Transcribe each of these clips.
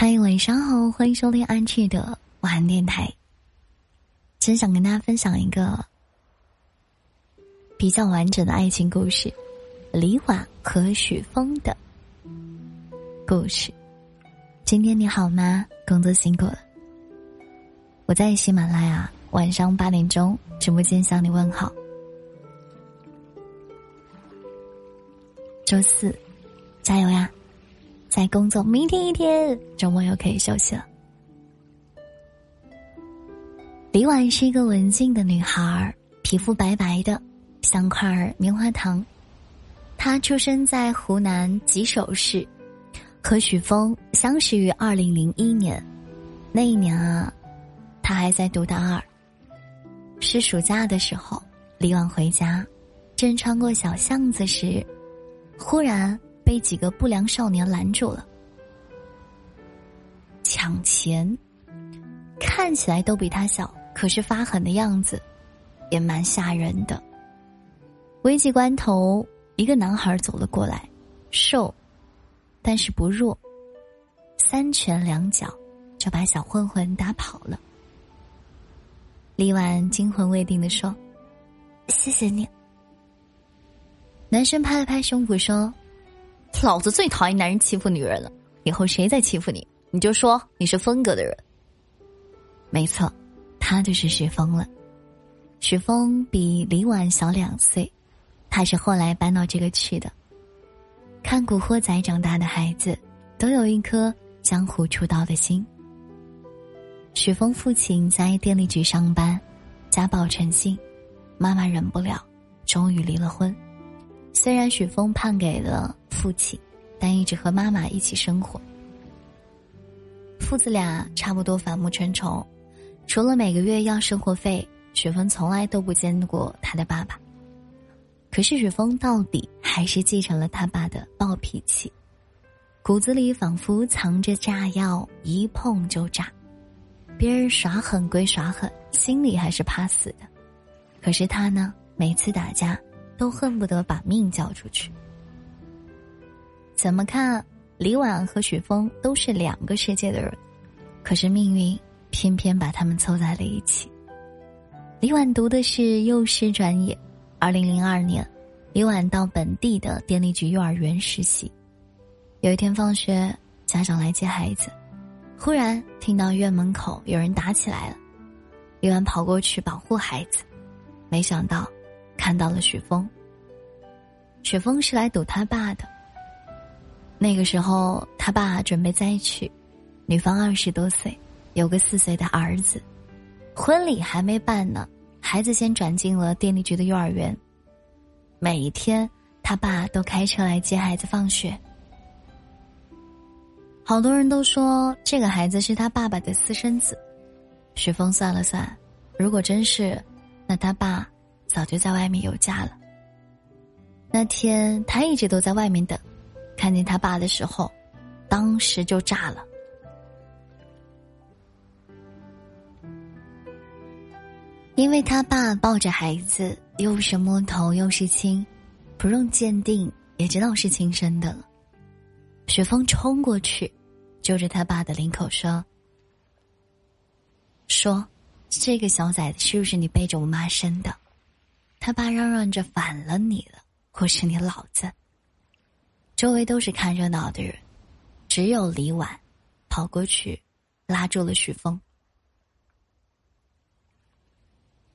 嗨，晚上好，欢迎收听安趣的晚安电台。真想跟大家分享一个比较完整的爱情故事——李婉和许峰的故事。今天你好吗？工作辛苦了。我在喜马拉雅晚上八点钟直播间向你问好。周四，加油呀！在工作，明天一天周末又可以休息了。李婉是一个文静的女孩，皮肤白白的，像块棉花糖。她出生在湖南吉首市，和许峰相识于二零零一年。那一年啊，他还在读大二。是暑假的时候，李婉回家，正穿过小巷子时，忽然。被几个不良少年拦住了，抢钱，看起来都比他小，可是发狠的样子，也蛮吓人的。危急关头，一个男孩走了过来，瘦，但是不弱，三拳两脚就把小混混打跑了。李婉惊魂未定的说：“谢谢你。”男生拍了拍胸脯说。老子最讨厌男人欺负女人了，以后谁再欺负你，你就说你是风格的人。没错，他就是许峰了。许峰比李婉小两岁，他是后来搬到这个区的。看《古惑仔》长大的孩子，都有一颗江湖出道的心。许峰父亲在电力局上班，家暴成性，妈妈忍不了，终于离了婚。虽然许峰判给了父亲，但一直和妈妈一起生活。父子俩差不多反目成仇，除了每个月要生活费，雪峰从来都不见过他的爸爸。可是雪峰到底还是继承了他爸的暴脾气，骨子里仿佛藏着炸药，一碰就炸。别人耍狠归耍狠，心里还是怕死的。可是他呢，每次打架。都恨不得把命交出去。怎么看，李婉和许峰都是两个世界的人，可是命运偏偏把他们凑在了一起。李婉读的是幼师专业，二零零二年，李婉到本地的电力局幼儿园实习。有一天放学，家长来接孩子，忽然听到院门口有人打起来了，李婉跑过去保护孩子，没想到。看到了许峰。许峰是来堵他爸的。那个时候，他爸准备再娶，女方二十多岁，有个四岁的儿子，婚礼还没办呢，孩子先转进了电力局的幼儿园。每一天，他爸都开车来接孩子放学。好多人都说这个孩子是他爸爸的私生子。许峰算了算，如果真是，那他爸。早就在外面有家了。那天他一直都在外面等，看见他爸的时候，当时就炸了。因为他爸抱着孩子，又是摸头又是亲，不用鉴定也知道是亲生的了。雪峰冲过去，揪着他爸的领口说：“说，这个小崽子是不是你背着我妈生的？”他爸嚷嚷着反了你了，我是你老子。周围都是看热闹的人，只有李婉跑过去拉住了许峰。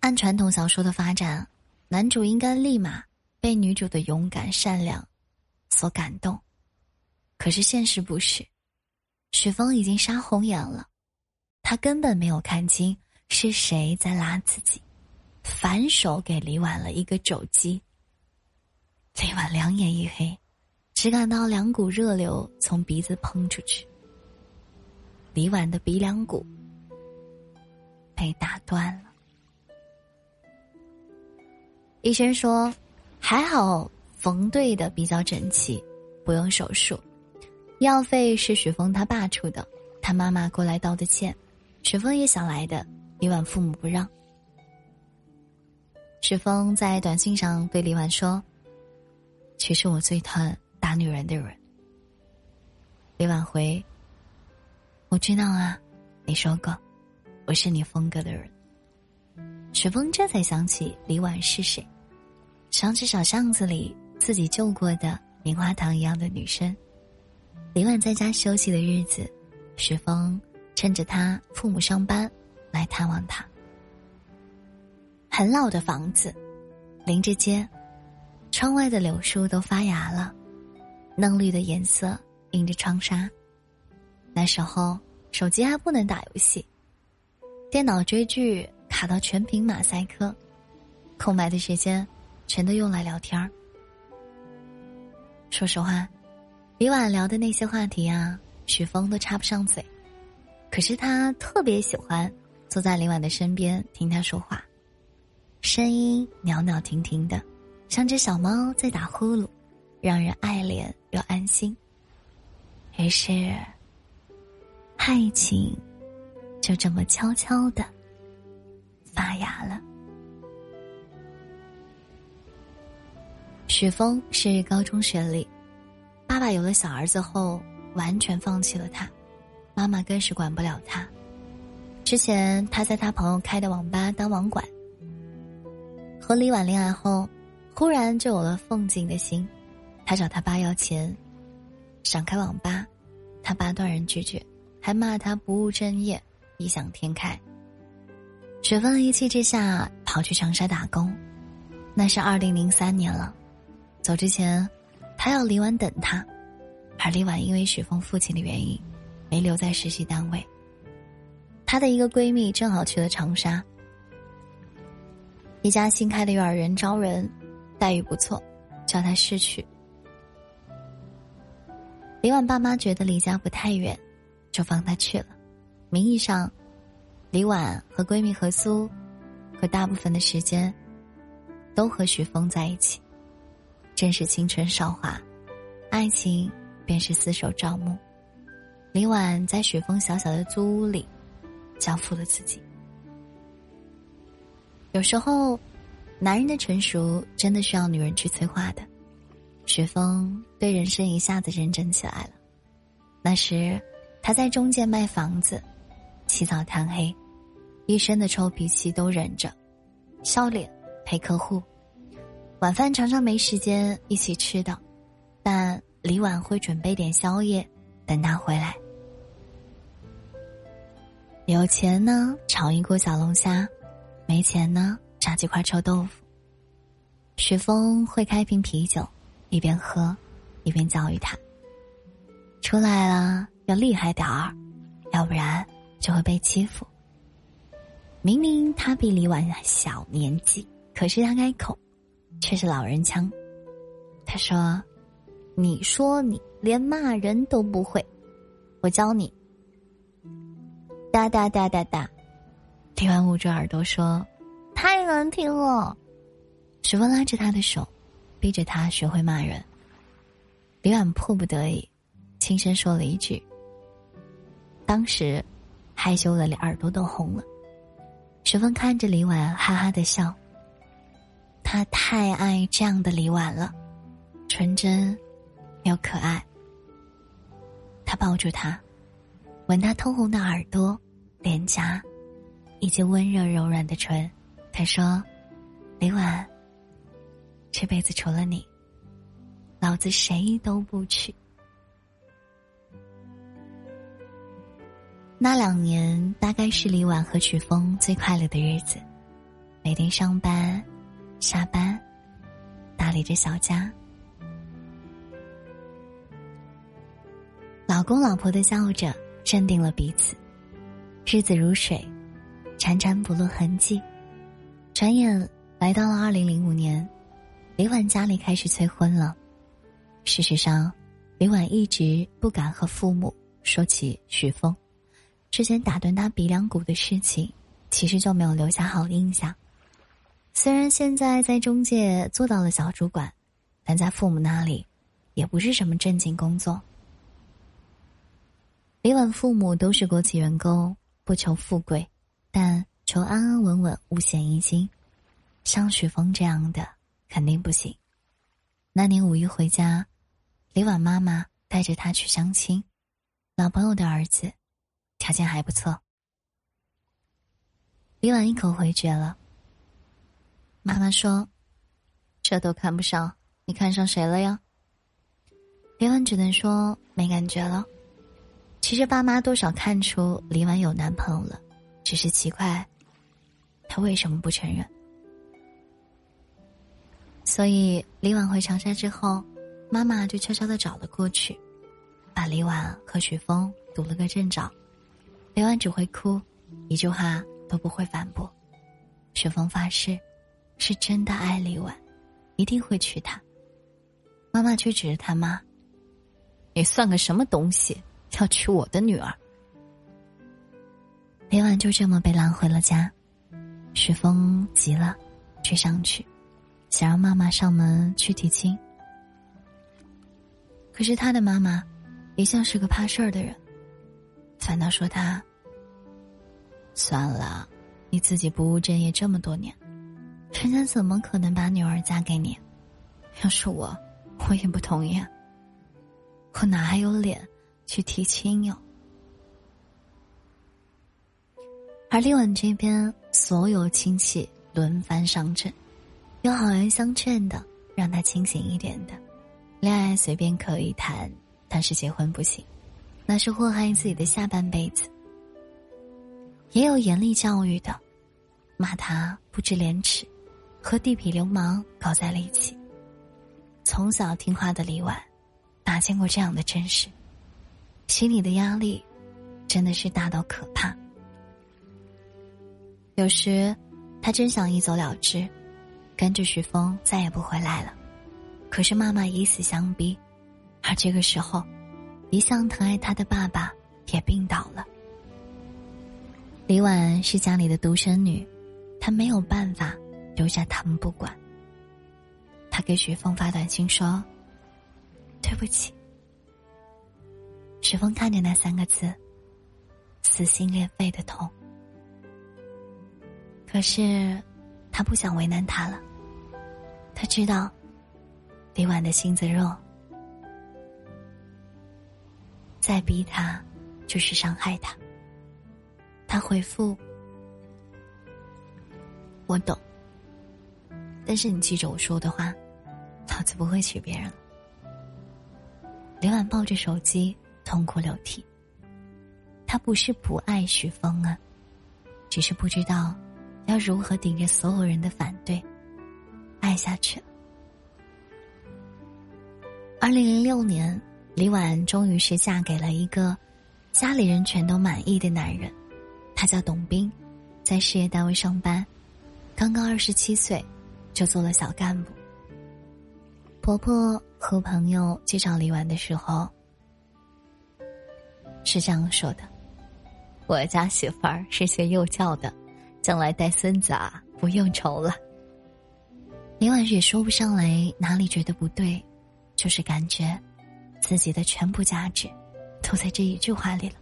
按传统小说的发展，男主应该立马被女主的勇敢善良所感动，可是现实不是，许峰已经杀红眼了，他根本没有看清是谁在拉自己。反手给李婉了一个肘击。李婉两眼一黑，只感到两股热流从鼻子喷出去。李婉的鼻梁骨被打断了。医生说，还好缝对的比较整齐，不用手术。医药费是许峰他爸出的，他妈妈过来道的歉。许峰也想来的，李婉父母不让。许峰在短信上对李婉说：“其实我最疼打女人的人。”李婉回：“我知道啊，你说过，我是你风格的人。雪峰这才想起李婉是谁，想起小巷子里自己救过的棉花糖一样的女生。李婉在家休息的日子，雪峰趁着他父母上班来探望他。很老的房子，临着街，窗外的柳树都发芽了，嫩绿的颜色映着窗纱。那时候手机还不能打游戏，电脑追剧卡到全屏马赛克，空白的时间全都用来聊天儿。说实话，李婉聊的那些话题啊，许峰都插不上嘴，可是他特别喜欢坐在李婉的身边听她说话，声音袅袅婷婷的，像只小猫在打呼噜，让人爱怜又安心。于是。爱情就这么悄悄的发芽了。许峰是高中学历，爸爸有了小儿子后完全放弃了他，妈妈更是管不了他。之前他在他朋友开的网吧当网管，和李婉恋爱后，忽然就有了奉敬的心，他找他爸要钱，想开网吧，他爸断然拒绝。还骂他不务正业，异想天开。雪峰一气之下跑去长沙打工，那是二零零三年了。走之前，他要李婉等他，而李婉因为雪峰父亲的原因，没留在实习单位。她的一个闺蜜正好去了长沙，一家新开的幼儿园招人，待遇不错，叫她试去。李婉爸妈觉得离家不太远。就放他去了，名义上，李婉和闺蜜何苏，和大部分的时间，都和许峰在一起。正是青春韶华，爱情便是厮守朝暮。李婉在许峰小小的租屋里，交付了自己。有时候，男人的成熟真的需要女人去催化的。许峰对人生一下子认真起来了，那时。他在中介卖房子，起早贪黑，一身的臭脾气都忍着，笑脸陪客户，晚饭常常没时间一起吃的，但李婉会准备点宵夜等他回来。有钱呢，炒一锅小龙虾；没钱呢，炸几块臭豆腐。许峰会开瓶啤酒，一边喝，一边教育他：“出来了。”要厉害点儿，要不然就会被欺负。明明他比李婉小年纪，可是他开口却是老人腔。他说：“你说你连骂人都不会，我教你。”哒哒哒哒哒，李婉捂着耳朵说：“太难听了。”许峰拉着他的手，逼着他学会骂人。李婉迫不得已，轻声说了一句。当时，害羞的连耳朵都红了。雪峰看着李婉，哈哈的笑。他太爱这样的李婉了，纯真又可爱。他抱住她，吻她通红的耳朵、脸颊，以及温热柔软的唇。他说：“李婉，这辈子除了你，老子谁都不娶。”那两年大概是李婉和曲峰最快乐的日子，每天上班、下班，打理着小家，老公老婆的叫着，镇定了彼此，日子如水，潺潺不露痕迹。转眼来到了二零零五年，李婉家里开始催婚了。事实上，李婉一直不敢和父母说起许峰。之前打断他鼻梁骨的事情，其实就没有留下好印象。虽然现在在中介做到了小主管，但在父母那里，也不是什么正经工作。李婉父母都是国企员工，不求富贵，但求安安稳稳、五险一金。像许峰这样的肯定不行。那年五一回家，李婉妈妈带着他去相亲，老朋友的儿子。条件还不错。李婉一口回绝了。妈妈说：“这都看不上，你看上谁了呀？”李婉只能说没感觉了。其实爸妈多少看出李婉有男朋友了，只是奇怪，他为什么不承认？所以李婉回长沙之后，妈妈就悄悄的找了过去，把李婉和许峰堵了个正着。李婉只会哭，一句话。都不会反驳，雪峰发誓，是真的爱李婉，一定会娶她。妈妈却指着他骂：“你算个什么东西，要娶我的女儿？”李婉就这么被拦回了家，许峰急了，追上去，想让妈妈上门去提亲。可是他的妈妈，一向是个怕事儿的人，反倒说他。算了，你自己不务正业这么多年，人家怎么可能把女儿嫁给你？要是我，我也不同意。我哪还有脸去提亲哟？而李婉这边，所有亲戚轮番上阵，有好言相劝的，让他清醒一点的，恋爱随便可以谈，但是结婚不行，那是祸害自己的下半辈子。也有严厉教育的，骂他不知廉耻，和地痞流氓搞在了一起。从小听话的李婉，哪见过这样的真实？心里的压力，真的是大到可怕。有时，他真想一走了之，跟着徐峰再也不回来了。可是妈妈以死相逼，而这个时候，一向疼爱他的爸爸也病倒了。李婉是家里的独生女，她没有办法留下他们不管。她给许峰发短信说：“对不起。”许峰看见那三个字，撕心裂肺的痛。可是，他不想为难他了。他知道，李婉的性子弱，再逼他，就是伤害他。他回复：“我懂，但是你记着我说的话，老子不会娶别人。”李婉抱着手机痛哭流涕。他不是不爱许峰啊，只是不知道要如何顶着所有人的反对爱下去。二零零六年，李婉终于是嫁给了一个家里人全都满意的男人。他叫董斌，在事业单位上班，刚刚二十七岁，就做了小干部。婆婆和朋友介绍李婉的时候，是这样说的：“我家媳妇儿是学幼教的，将来带孙子啊，不用愁了。”李婉也说不上来哪里觉得不对，就是感觉自己的全部价值都在这一句话里了。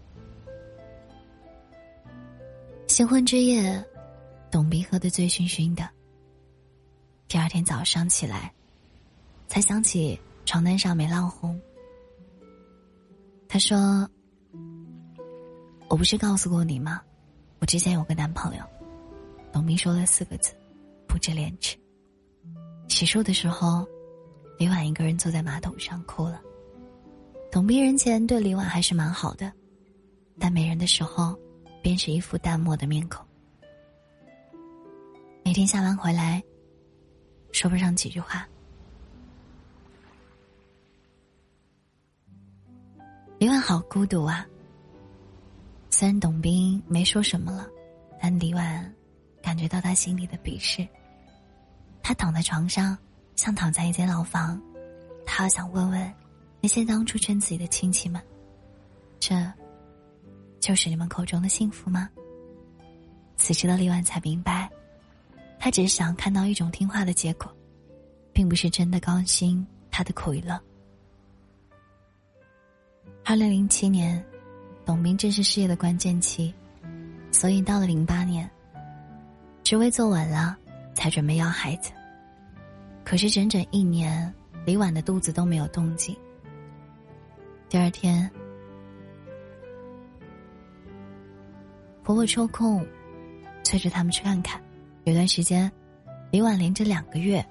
新婚之夜，董斌喝得醉醺醺的。第二天早上起来，才想起床单上没烙红。他说：“我不是告诉过你吗？我之前有个男朋友。”董斌说了四个字：“不知廉耻。”洗漱的时候，李婉一个人坐在马桶上哭了。董斌人前对李婉还是蛮好的，但没人的时候。便是一副淡漠的面孔。每天下班回来，说不上几句话。李婉好孤独啊。虽然董斌没说什么了，但李婉感觉到他心里的鄙视。他躺在床上，像躺在一间牢房。他想问问那些当初圈自己的亲戚们，这。就是你们口中的幸福吗？此时的李婉才明白，他只是想看到一种听话的结果，并不是真的高兴他的苦与乐。二零零七年，董斌正是事业的关键期，所以到了零八年，职位坐稳了，才准备要孩子。可是整整一年，李婉的肚子都没有动静。第二天。婆婆抽空催着他们去看看。有段时间，李婉连着两个月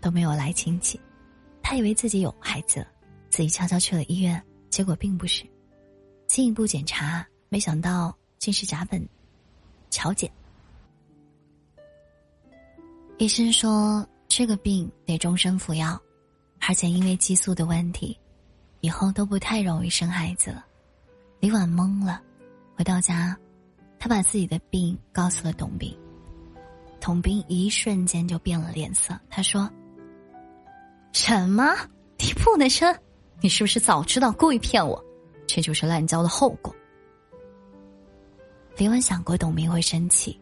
都没有来亲戚，她以为自己有孩子，自己悄悄去了医院，结果并不是。进一步检查，没想到竟是甲苯桥碱。医生说这个病得终身服药，而且因为激素的问题，以后都不太容易生孩子了。李婉懵了，回到家，她把自己的病告诉了董斌。董斌一瞬间就变了脸色，他说：“什么？你不能生？你是不是早知道故意骗我？这就是滥交的后果。”李婉想过董斌会生气，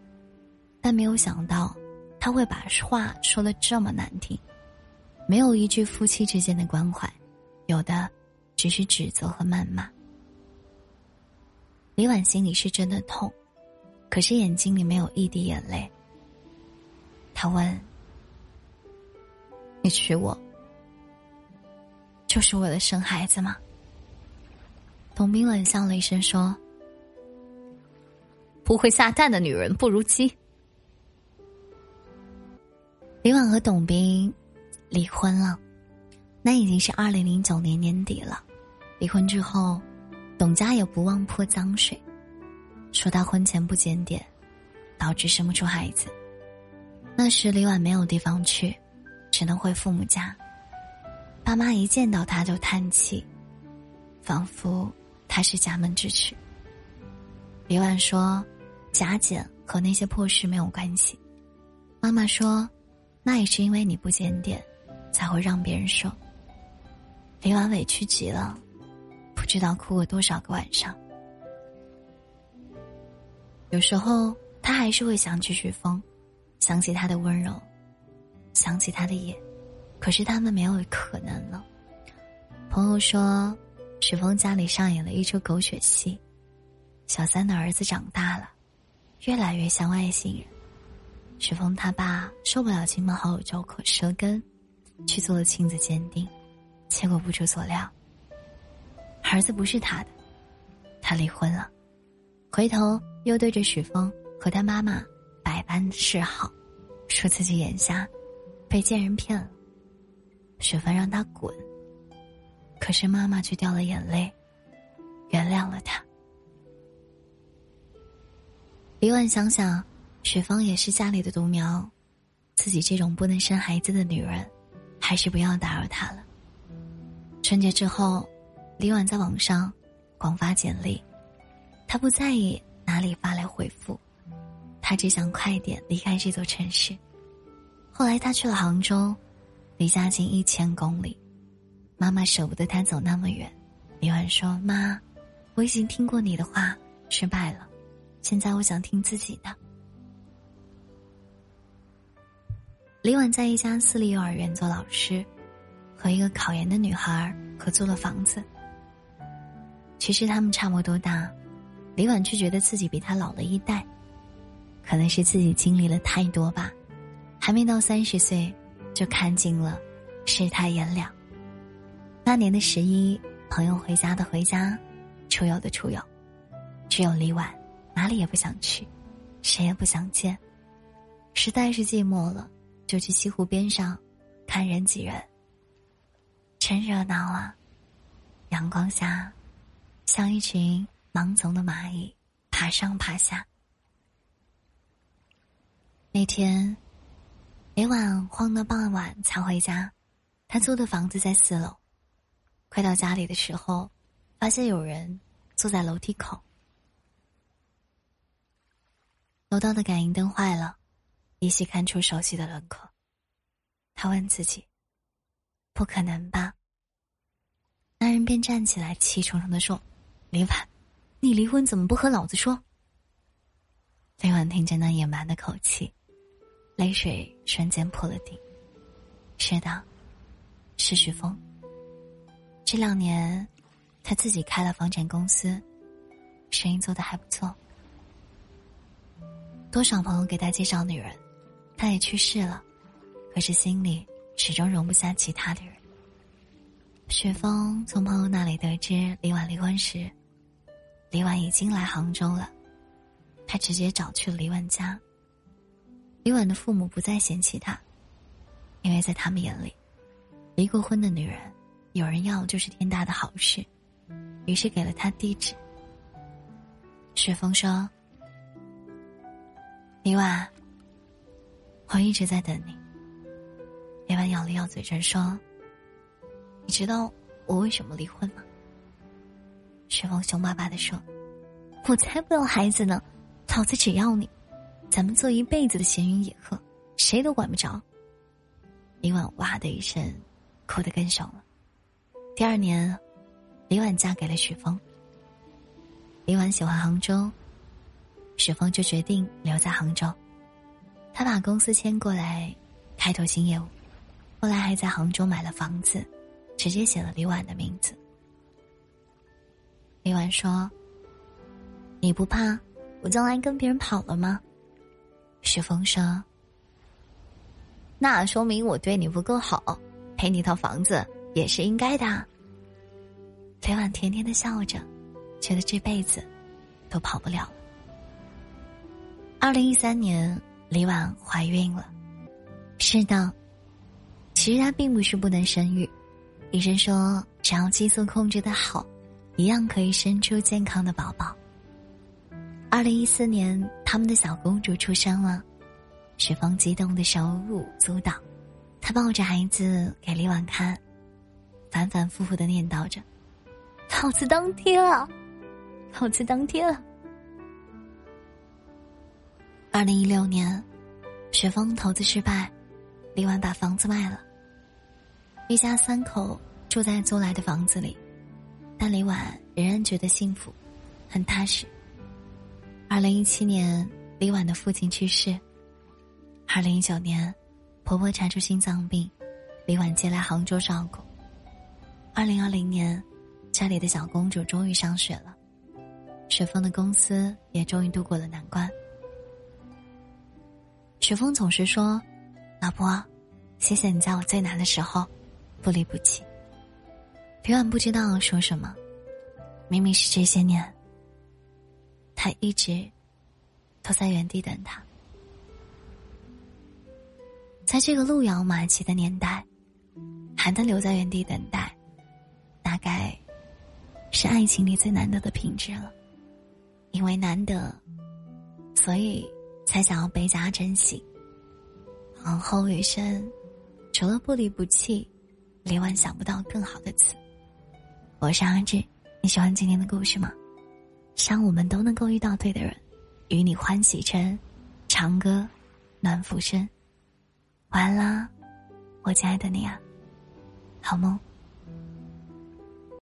但没有想到。他会把话说的这么难听，没有一句夫妻之间的关怀，有的只是指责和谩骂。李婉心里是真的痛，可是眼睛里没有一滴眼泪。他问：“你娶我，就是为了生孩子吗？”董斌冷笑了一声说：“不会下蛋的女人不如鸡。”李婉和董斌离婚了，那已经是二零零九年年底了。离婚之后，董家也不忘泼脏水，说他婚前不检点，导致生不出孩子。那时李婉没有地方去，只能回父母家。爸妈一见到他就叹气，仿佛他是家门之耻。李婉说：“假检和那些破事没有关系。”妈妈说。那也是因为你不检点，才会让别人受。李婉委屈极了，不知道哭过多少个晚上。有时候他还是会想起许峰，想起他的温柔，想起他的眼，可是他们没有可能了。朋友说，许峰家里上演了一出狗血戏，小三的儿子长大了，越来越像外星人。许峰他爸受不了亲朋好友嚼口舌根，去做了亲子鉴定，结果不出所料，儿子不是他的，他离婚了，回头又对着许峰和他妈妈百般示好，说自己眼瞎，被贱人骗了，许峰让他滚，可是妈妈却掉了眼泪，原谅了他。李婉想想。雪芳也是家里的独苗，自己这种不能生孩子的女人，还是不要打扰她了。春节之后，李婉在网上广发简历，她不在意哪里发来回复，她只想快点离开这座城市。后来她去了杭州，离家近一千公里，妈妈舍不得她走那么远。李婉说：“妈，我已经听过你的话，失败了，现在我想听自己的。”李婉在一家私立幼儿园做老师，和一个考研的女孩合租了房子。其实他们差不多大，李婉却觉得自己比她老了一代，可能是自己经历了太多吧，还没到三十岁，就看尽了世态炎凉。那年的十一，朋友回家的回家，出游的出游，只有李婉哪里也不想去，谁也不想见，实在是寂寞了。就去西湖边上，看人挤人。真热闹啊！阳光下，像一群盲从的蚂蚁，爬上爬下。那天，每晚晃到傍晚才回家。他租的房子在四楼。快到家里的时候，发现有人坐在楼梯口。楼道的感应灯坏了。依稀看出熟悉的轮廓，他问自己：“不可能吧？”男人便站起来，气冲冲的说：“李婉，你离婚怎么不和老子说？”林婉听见那野蛮的口气，泪水瞬间破了地。是的，是许峰。这两年，他自己开了房产公司，生意做得还不错。多少朋友给他介绍女人。他也去世了，可是心里始终容不下其他的人。雪峰从朋友那里得知李婉离婚时，李婉已经来杭州了。他直接找去了李婉家。李婉的父母不再嫌弃他，因为在他们眼里，离过婚的女人有人要就是天大的好事，于是给了他地址。雪峰说：“李婉，我一直在等你。”李婉咬了咬嘴唇说：“你知道我为什么离婚吗？”雪峰凶巴巴的说：“我才不要孩子呢，老子只要你，咱们做一辈子的闲云野鹤，谁都管不着。”李婉哇的一声，哭得更凶了。第二年，李婉嫁给了许峰。李婉喜欢杭州，许峰就决定留在杭州。他把公司迁过来，开拓新业务。后来还在杭州买了房子，直接写了李婉的名字。李婉说：“你不怕我将来跟别人跑了吗？”许峰说：“那说明我对你不够好，赔你套房子也是应该的。”李婉甜甜的笑着。觉得这辈子都跑不了。二零一三年，李婉怀孕了。是的，其实她并不是不能生育，医生说只要激素控制的好，一样可以生出健康的宝宝。二零一四年，他们的小公主出生了，雪峰激动的手舞足蹈，他抱着孩子给李婉看，反反复复的念叨着：“老子当爹了。”好在当爹了。二零一六年，雪峰投资失败，李婉把房子卖了。一家三口住在租来的房子里，但李婉仍然觉得幸福，很踏实。二零一七年，李婉的父亲去世。二零一九年，婆婆查出心脏病，李婉接来杭州照顾。二零二零年，家里的小公主终于上学了。雪峰的公司也终于度过了难关。雪峰总是说：“老婆，谢谢你在我最难的时候不离不弃。”李婉不知道说什么，明明是这些年，他一直都在原地等他。在这个路遥马急的年代，还能留在原地等待，大概是爱情里最难得的品质了。因为难得，所以才想要倍加珍惜。往后余生，除了不离不弃，李婉想不到更好的词。我是阿志，你喜欢今天的故事吗？希望我们都能够遇到对的人，与你欢喜成长歌暖浮生。晚安啦，我亲爱的你啊，好梦。